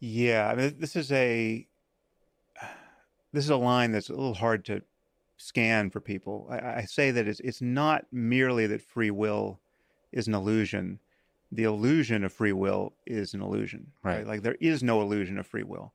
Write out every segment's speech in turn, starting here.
Yeah, I mean, this is a this is a line that's a little hard to scan for people. I, I say that it's it's not merely that free will is an illusion. The illusion of free will is an illusion. Right. Like there is no illusion of free will,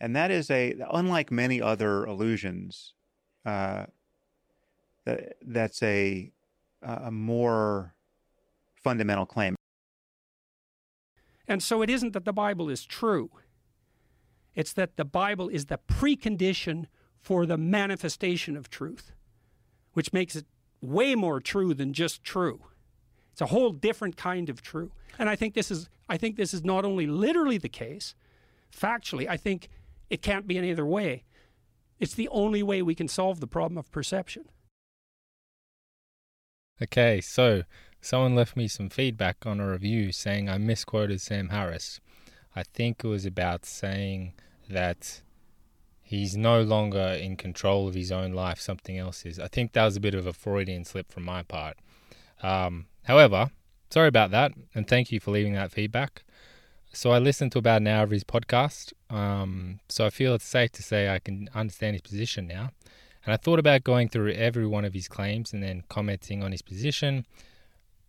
and that is a unlike many other illusions. Uh, that that's a a more fundamental claim. And so it isn't that the Bible is true, it's that the Bible is the precondition for the manifestation of truth, which makes it way more true than just true. It's a whole different kind of true. And I think this is I think this is not only literally the case, factually, I think it can't be any other way. It's the only way we can solve the problem of perception. Okay, so someone left me some feedback on a review saying I misquoted Sam Harris. I think it was about saying that he's no longer in control of his own life, something else is. I think that was a bit of a Freudian slip from my part. Um, however, sorry about that, and thank you for leaving that feedback. So I listened to about an hour of his podcast, um, so I feel it's safe to say I can understand his position now. And I thought about going through every one of his claims and then commenting on his position,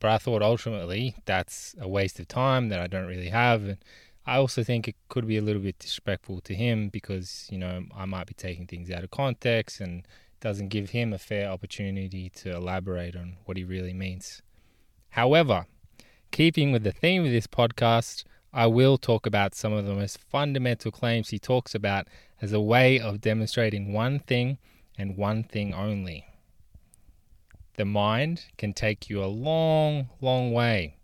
but I thought ultimately that's a waste of time that I don't really have. And I also think it could be a little bit disrespectful to him because, you know, I might be taking things out of context and doesn't give him a fair opportunity to elaborate on what he really means. However, keeping with the theme of this podcast, I will talk about some of the most fundamental claims he talks about as a way of demonstrating one thing and one thing only. The mind can take you a long, long way,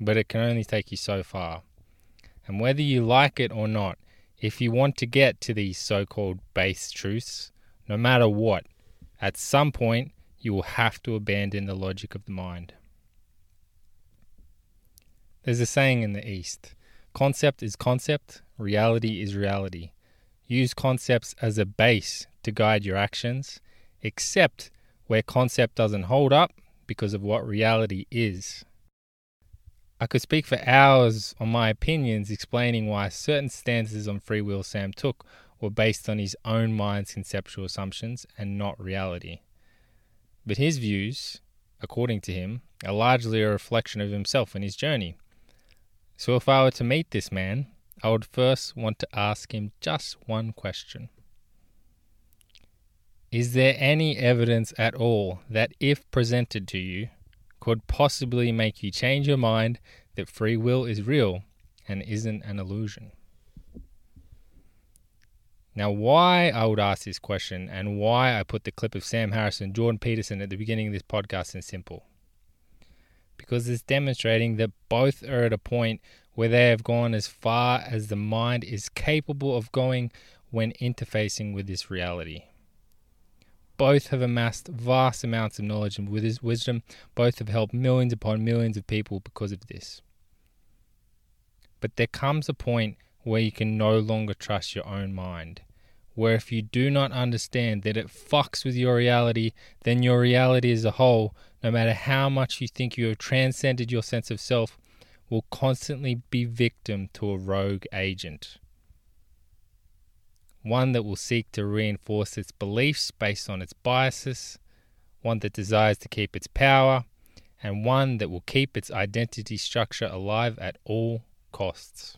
but it can only take you so far. And whether you like it or not, if you want to get to these so called base truths, no matter what, at some point you will have to abandon the logic of the mind. There's a saying in the East concept is concept, reality is reality. Use concepts as a base to guide your actions, except where concept doesn't hold up because of what reality is. I could speak for hours on my opinions explaining why certain stances on free will Sam took were based on his own mind's conceptual assumptions and not reality. But his views, according to him, are largely a reflection of himself and his journey. So if I were to meet this man, I would first want to ask him just one question. Is there any evidence at all that, if presented to you, could possibly make you change your mind that free will is real and isn't an illusion? Now, why I would ask this question and why I put the clip of Sam Harris and Jordan Peterson at the beginning of this podcast is simple. Because it's demonstrating that both are at a point where they have gone as far as the mind is capable of going when interfacing with this reality. Both have amassed vast amounts of knowledge and wisdom. Both have helped millions upon millions of people because of this. But there comes a point where you can no longer trust your own mind. Where if you do not understand that it fucks with your reality, then your reality as a whole, no matter how much you think you have transcended your sense of self, will constantly be victim to a rogue agent one that will seek to reinforce its beliefs based on its biases, one that desires to keep its power, and one that will keep its identity structure alive at all costs.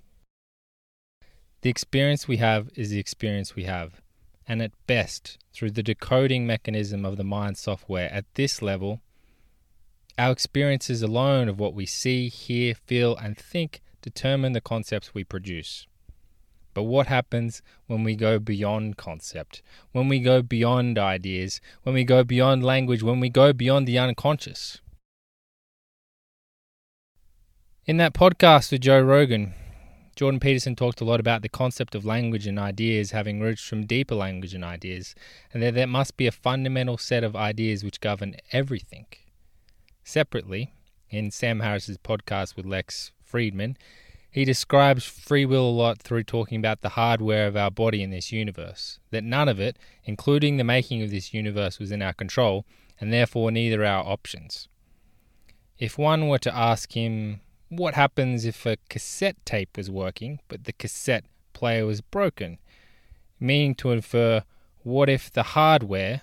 The experience we have is the experience we have, and at best, through the decoding mechanism of the mind software at this level, our experiences alone of what we see, hear, feel, and think determine the concepts we produce. But what happens when we go beyond concept, when we go beyond ideas, when we go beyond language, when we go beyond the unconscious? In that podcast with Joe Rogan, Jordan Peterson talked a lot about the concept of language and ideas having roots from deeper language and ideas, and that there must be a fundamental set of ideas which govern everything. Separately, in Sam Harris's podcast with Lex Fridman, he describes free will a lot through talking about the hardware of our body in this universe, that none of it, including the making of this universe, was in our control, and therefore neither our options. If one were to ask him what happens if a cassette tape was working, but the cassette player was broken? Meaning to infer, what if the hardware,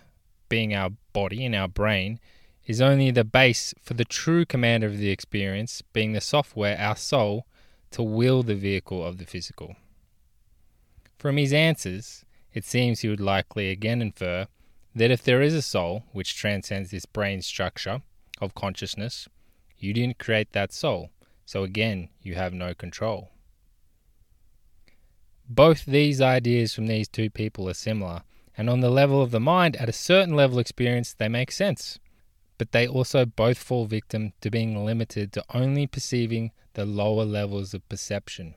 being our body and our brain, is only the base for the true commander of the experience, being the software, our soul, to will the vehicle of the physical? From his answers, it seems he would likely again infer that if there is a soul which transcends this brain structure of consciousness, you didn't create that soul, so again, you have no control. Both these ideas from these two people are similar, and on the level of the mind, at a certain level experience, they make sense. But they also both fall victim to being limited to only perceiving the lower levels of perception.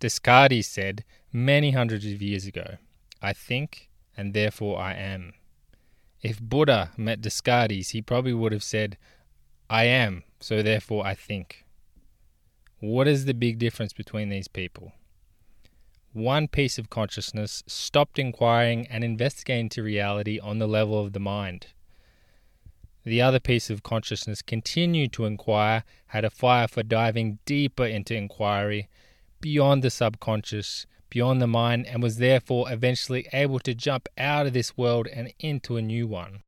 Descartes said many hundreds of years ago, I think, and therefore I am. If Buddha met Descartes, he probably would have said, I am, so therefore I think. What is the big difference between these people? One piece of consciousness stopped inquiring and investigating to reality on the level of the mind. The other piece of consciousness continued to inquire, had a fire for diving deeper into inquiry, beyond the subconscious, beyond the mind, and was therefore eventually able to jump out of this world and into a new one.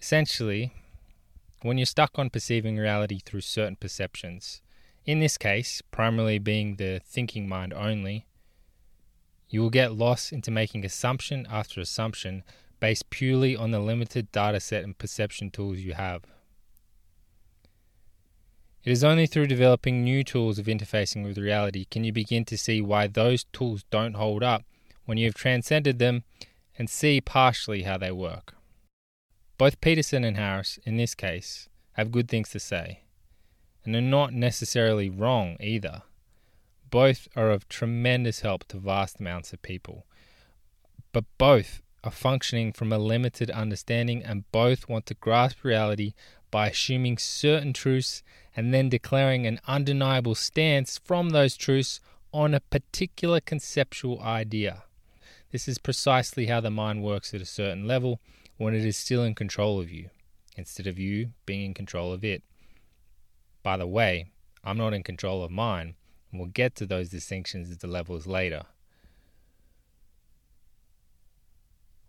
Essentially, when you're stuck on perceiving reality through certain perceptions, in this case, primarily being the thinking mind only, you will get lost into making assumption after assumption based purely on the limited data set and perception tools you have. It is only through developing new tools of interfacing with reality can you begin to see why those tools don't hold up when you have transcended them and see partially how they work. Both Peterson and Harris, in this case, have good things to say, and are not necessarily wrong either. Both are of tremendous help to vast amounts of people, but both are functioning from a limited understanding and both want to grasp reality by assuming certain truths and then declaring an undeniable stance from those truths on a particular conceptual idea. This is precisely how the mind works at a certain level when it is still in control of you, instead of you being in control of it. By the way, I'm not in control of mine, and we'll get to those distinctions at the levels later.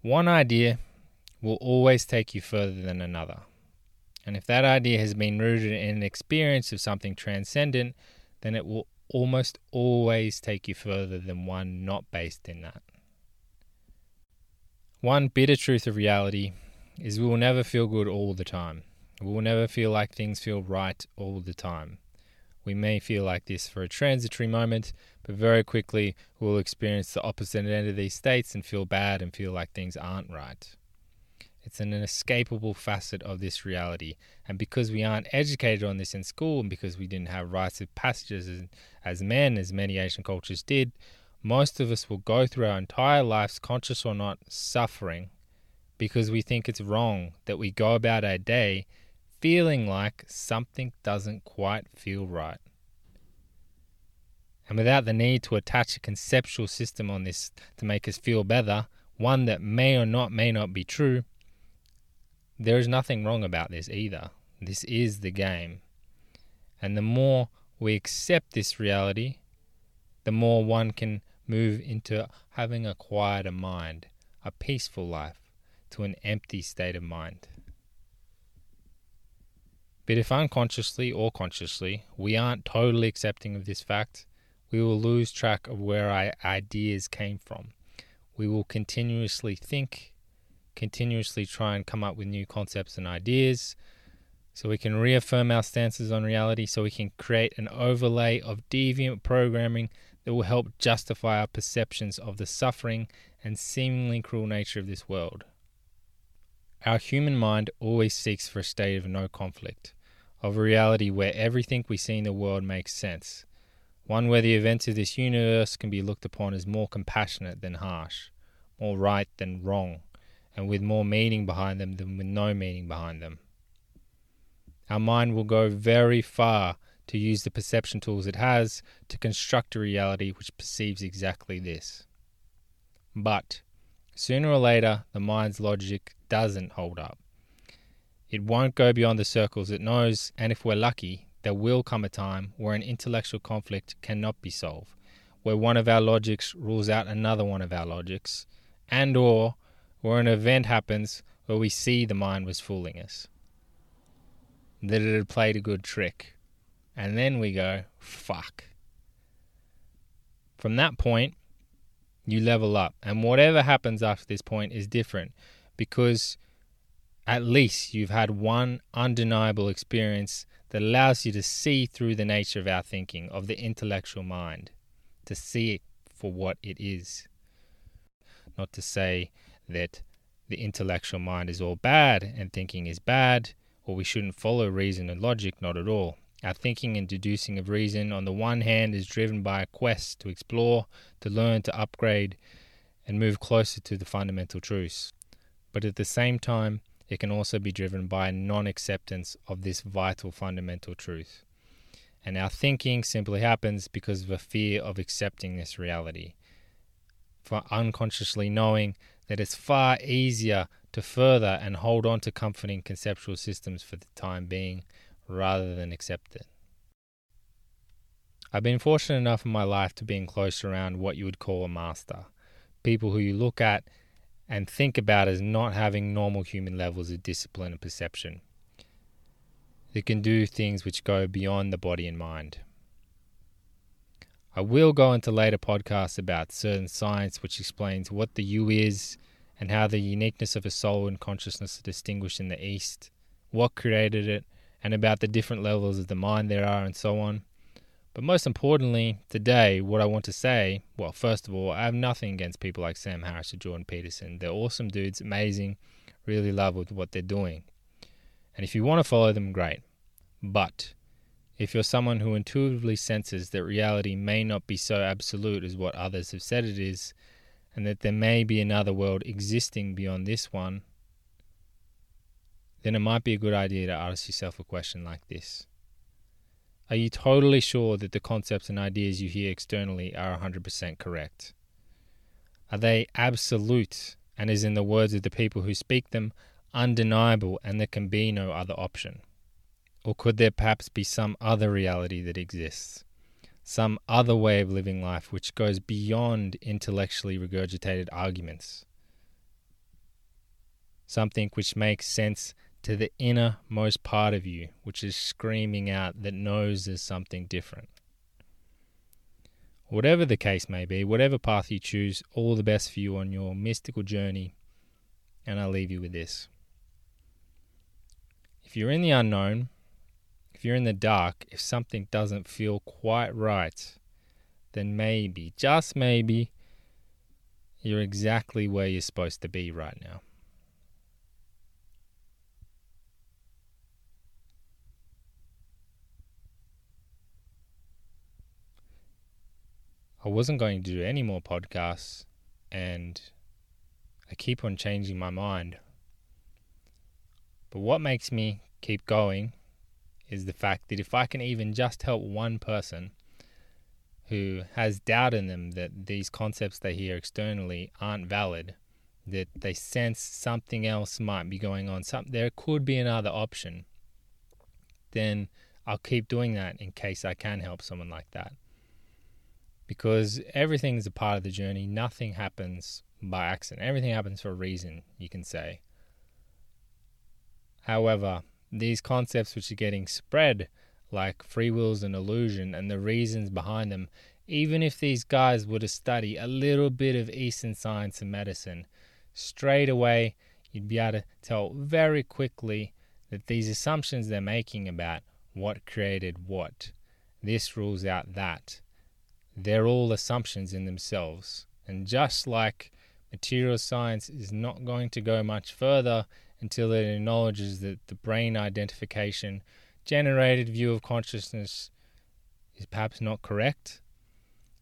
One idea will always take you further than another. And if that idea has been rooted in an experience of something transcendent, then it will almost always take you further than one not based in that. One bitter truth of reality is we will never feel good all the time. We will never feel like things feel right all the time. We may feel like this for a transitory moment, but very quickly we'll experience the opposite end of these states and feel bad and feel like things aren't right. It's an inescapable facet of this reality. And because we aren't educated on this in school and because we didn't have rites of passages as, as men, as many Asian cultures did, most of us will go through our entire lives, conscious or not, suffering because we think it's wrong that we go about our day feeling like something doesn't quite feel right. And without the need to attach a conceptual system on this to make us feel better, one that may or not may not be true, there is nothing wrong about this either. This is the game. And the more we accept this reality, the more one can move into having a quieter mind, a peaceful life, to an empty state of mind. But if unconsciously or consciously we aren't totally accepting of this fact, we will lose track of where our ideas came from. We will continuously think, continuously try and come up with new concepts and ideas, so we can reaffirm our stances on reality, so we can create an overlay of deviant programming that will help justify our perceptions of the suffering and seemingly cruel nature of this world. Our human mind always seeks for a state of no conflict, of a reality where everything we see in the world makes sense, one where the events of this universe can be looked upon as more compassionate than harsh, more right than wrong, and with more meaning behind them than with no meaning behind them. Our mind will go very far to use the perception tools it has to construct a reality which perceives exactly this. But sooner or later, the mind's logic doesn't hold up. It won't go beyond the circles it knows, and if we're lucky, there will come a time where an intellectual conflict cannot be solved, where one of our logics rules out another one of our logics, and or where an event happens where we see the mind was fooling us. That it had played a good trick. And then we go, fuck. From that point, you level up. And whatever happens after this point is different because at least you've had one undeniable experience that allows you to see through the nature of our thinking, of the intellectual mind, to see it for what it is. Not to say that the intellectual mind is all bad and thinking is bad, or we shouldn't follow reason and logic, not at all. Our thinking and deducing of reason, on the one hand, is driven by a quest to explore, to learn, to upgrade, and move closer to the fundamental truths. But at the same time, it can also be driven by non acceptance of this vital fundamental truth. And our thinking simply happens because of a fear of accepting this reality, for unconsciously knowing that it's far easier to further and hold on to comforting conceptual systems for the time being rather than accept it. I've been fortunate enough in my life to be in close around what you would call a master. People who you look at and think about as not having normal human levels of discipline and perception. They can do things which go beyond the body and mind. I will go into later podcasts about certain science which explains what the you is and how the uniqueness of a soul and consciousness are distinguished in the East, what created it, and about the different levels of the mind there are, and so on. But most importantly, today, what I want to say well, first of all, I have nothing against people like Sam Harris or Jordan Peterson. They're awesome dudes, amazing, really love with what they're doing. And if you want to follow them, great. But if you're someone who intuitively senses that reality may not be so absolute as what others have said it is, and that there may be another world existing beyond this one, then it might be a good idea to ask yourself a question like this Are you totally sure that the concepts and ideas you hear externally are 100% correct? Are they absolute, and as in the words of the people who speak them, undeniable, and there can be no other option? Or could there perhaps be some other reality that exists? Some other way of living life which goes beyond intellectually regurgitated arguments? Something which makes sense to the innermost part of you, which is screaming out that knows there's something different. Whatever the case may be, whatever path you choose, all the best for you on your mystical journey. And I'll leave you with this. If you're in the unknown, if you're in the dark, if something doesn't feel quite right, then maybe, just maybe, you're exactly where you're supposed to be right now. I wasn't going to do any more podcasts, and I keep on changing my mind. But what makes me keep going is the fact that if I can even just help one person who has doubt in them that these concepts they hear externally aren't valid, that they sense something else might be going on, some, there could be another option, then I'll keep doing that in case I can help someone like that because everything is a part of the journey. Nothing happens by accident. Everything happens for a reason, you can say. However, these concepts which are getting spread, like free will is an illusion, and the reasons behind them, even if these guys were to study a little bit of Eastern science and medicine, straight away you'd be able to tell very quickly that these assumptions they're making about what created what, this rules out that they're all assumptions in themselves. And just like material science is not going to go much further until it acknowledges that the brain identification generated view of consciousness is perhaps not correct,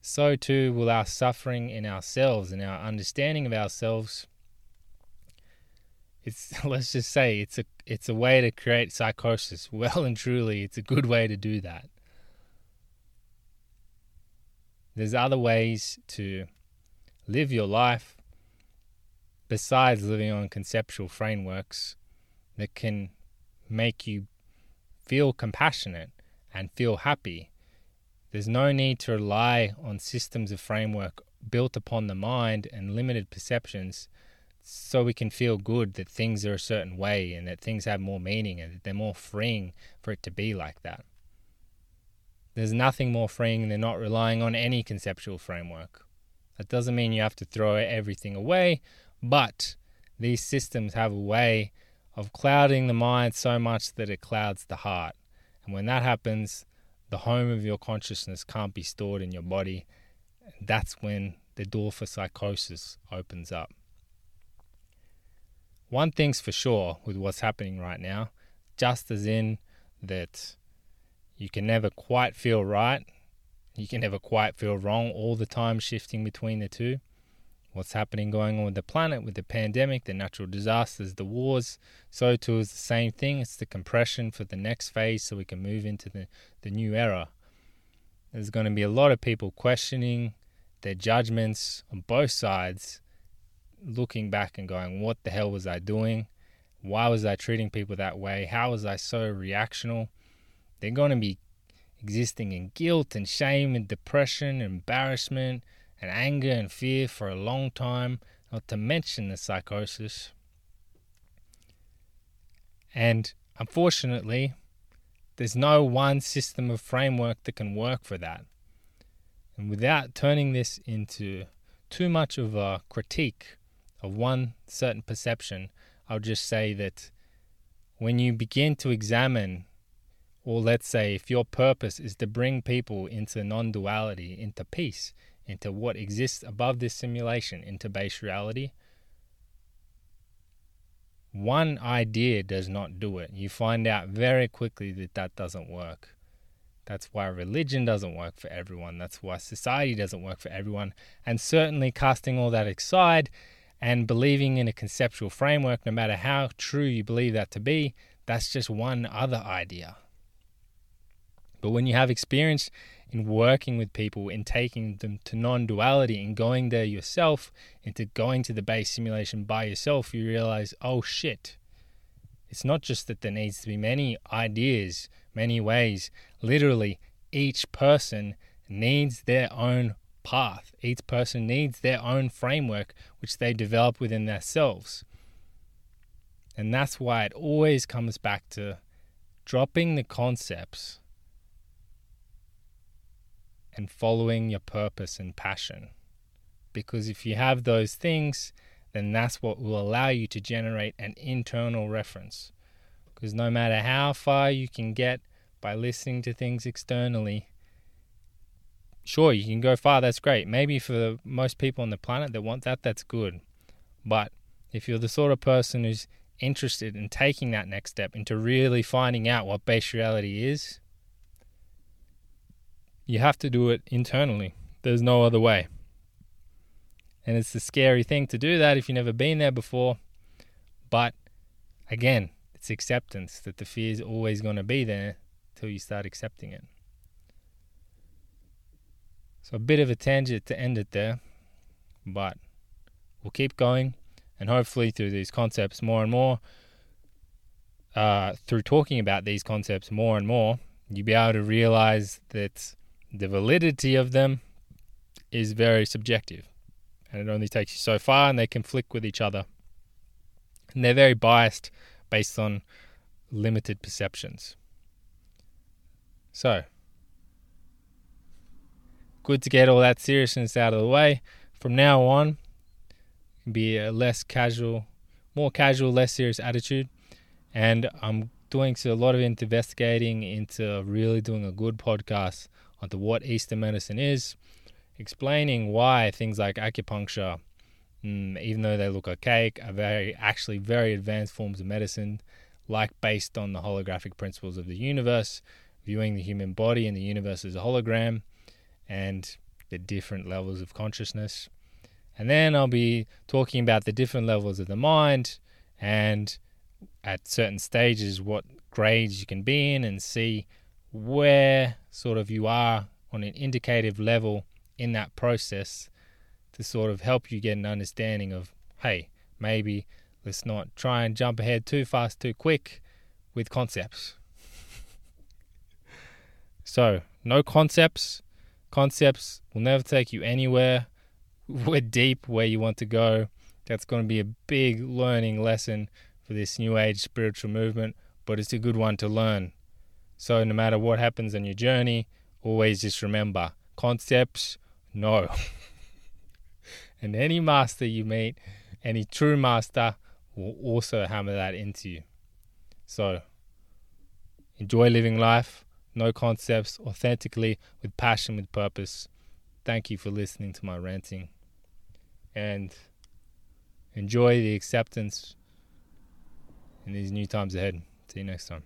so too will our suffering in ourselves and our understanding of ourselves. It's let's just say it's a it's a way to create psychosis. Well and truly, it's a good way to do that. There's other ways to live your life besides living on conceptual frameworks that can make you feel compassionate and feel happy. There's no need to rely on systems of framework built upon the mind and limited perceptions so we can feel good that things are a certain way and that things have more meaning and that they're more freeing for it to be like that. There's nothing more freeing than not relying on any conceptual framework. That doesn't mean you have to throw everything away, but these systems have a way of clouding the mind so much that it clouds the heart. And when that happens, the home of your consciousness can't be stored in your body. That's when the door for psychosis opens up. One thing's for sure with what's happening right now, just as in that you can never quite feel right, you can never quite feel wrong all the time, shifting between the two what's happening going on with the planet, with the pandemic, the natural disasters, the wars. So too is the same thing. It's the compression for the next phase so we can move into the, the new era. There's going to be a lot of people questioning their judgments on both sides, looking back and going, What the hell was I doing? Why was I treating people that way? How was I so reactional? They're going to be existing in guilt and shame and depression, and embarrassment, and anger and fear for a long time, not to mention the psychosis. And unfortunately, there's no one system of framework that can work for that. And without turning this into too much of a critique of one certain perception, I'll just say that when you begin to examine, or let's say if your purpose is to bring people into non duality, into peace, into what exists above this simulation, into base reality, one idea does not do it. You find out very quickly that that doesn't work. That's why religion doesn't work for everyone. That's why society doesn't work for everyone. And certainly, casting all that aside and believing in a conceptual framework, no matter how true you believe that to be, that's just one other idea. But when you have experience in working with people, in taking them to non duality, in going there yourself, into going to the base simulation by yourself, you realize, oh shit, it's not just that there needs to be many ideas, many ways. Literally, each person needs their own path. Each person needs their own framework, which they develop within themselves. And that's why it always comes back to dropping the concepts and following your purpose and passion. Because if you have those things, then that's what will allow you to generate an internal reference. Because no matter how far you can get by listening to things externally, sure, you can go far, that's great. Maybe for most people on the planet that want that, that's good. But if you're the sort of person who's interested in taking that next step into really finding out what base reality is, you have to do it internally. There's no other way. And it's a scary thing to do that if you've never been there before. But again, it's acceptance that the fear is always going to be there till you start accepting it. So a bit of a tangent to end it there, but we'll keep going, and hopefully through these concepts more and more, uh, through talking about these concepts more and more, you'll be able to realize that the validity of them is very subjective and it only takes you so far and they conflict with each other. And they're very biased based on limited perceptions. So, good to get all that seriousness out of the way. From now on, be a less casual, more casual, less serious attitude. And I'm doing a lot of investigating into really doing a good podcast onto what Eastern medicine is, explaining why things like acupuncture, mm, even though they look archaic, are very actually very advanced forms of medicine, like based on the holographic principles of the universe, viewing the human body and the universe as a hologram, and the different levels of consciousness. And then I'll be talking about the different levels of the mind and at certain stages what grades you can be in and see where sort of you are on an indicative level in that process to sort of help you get an understanding of, hey, maybe let's not try and jump ahead too fast, too quick. with concepts. So, no concepts. Concepts will never take you anywhere. We're deep where you want to go. That's going to be a big learning lesson for this new age spiritual movement, but it's a good one to learn. So, no matter what happens in your journey, always just remember concepts, no. and any master you meet, any true master, will also hammer that into you. So, enjoy living life, no concepts, authentically, with passion, with purpose. Thank you for listening to my ranting. And enjoy the acceptance in these new times ahead. See you next time.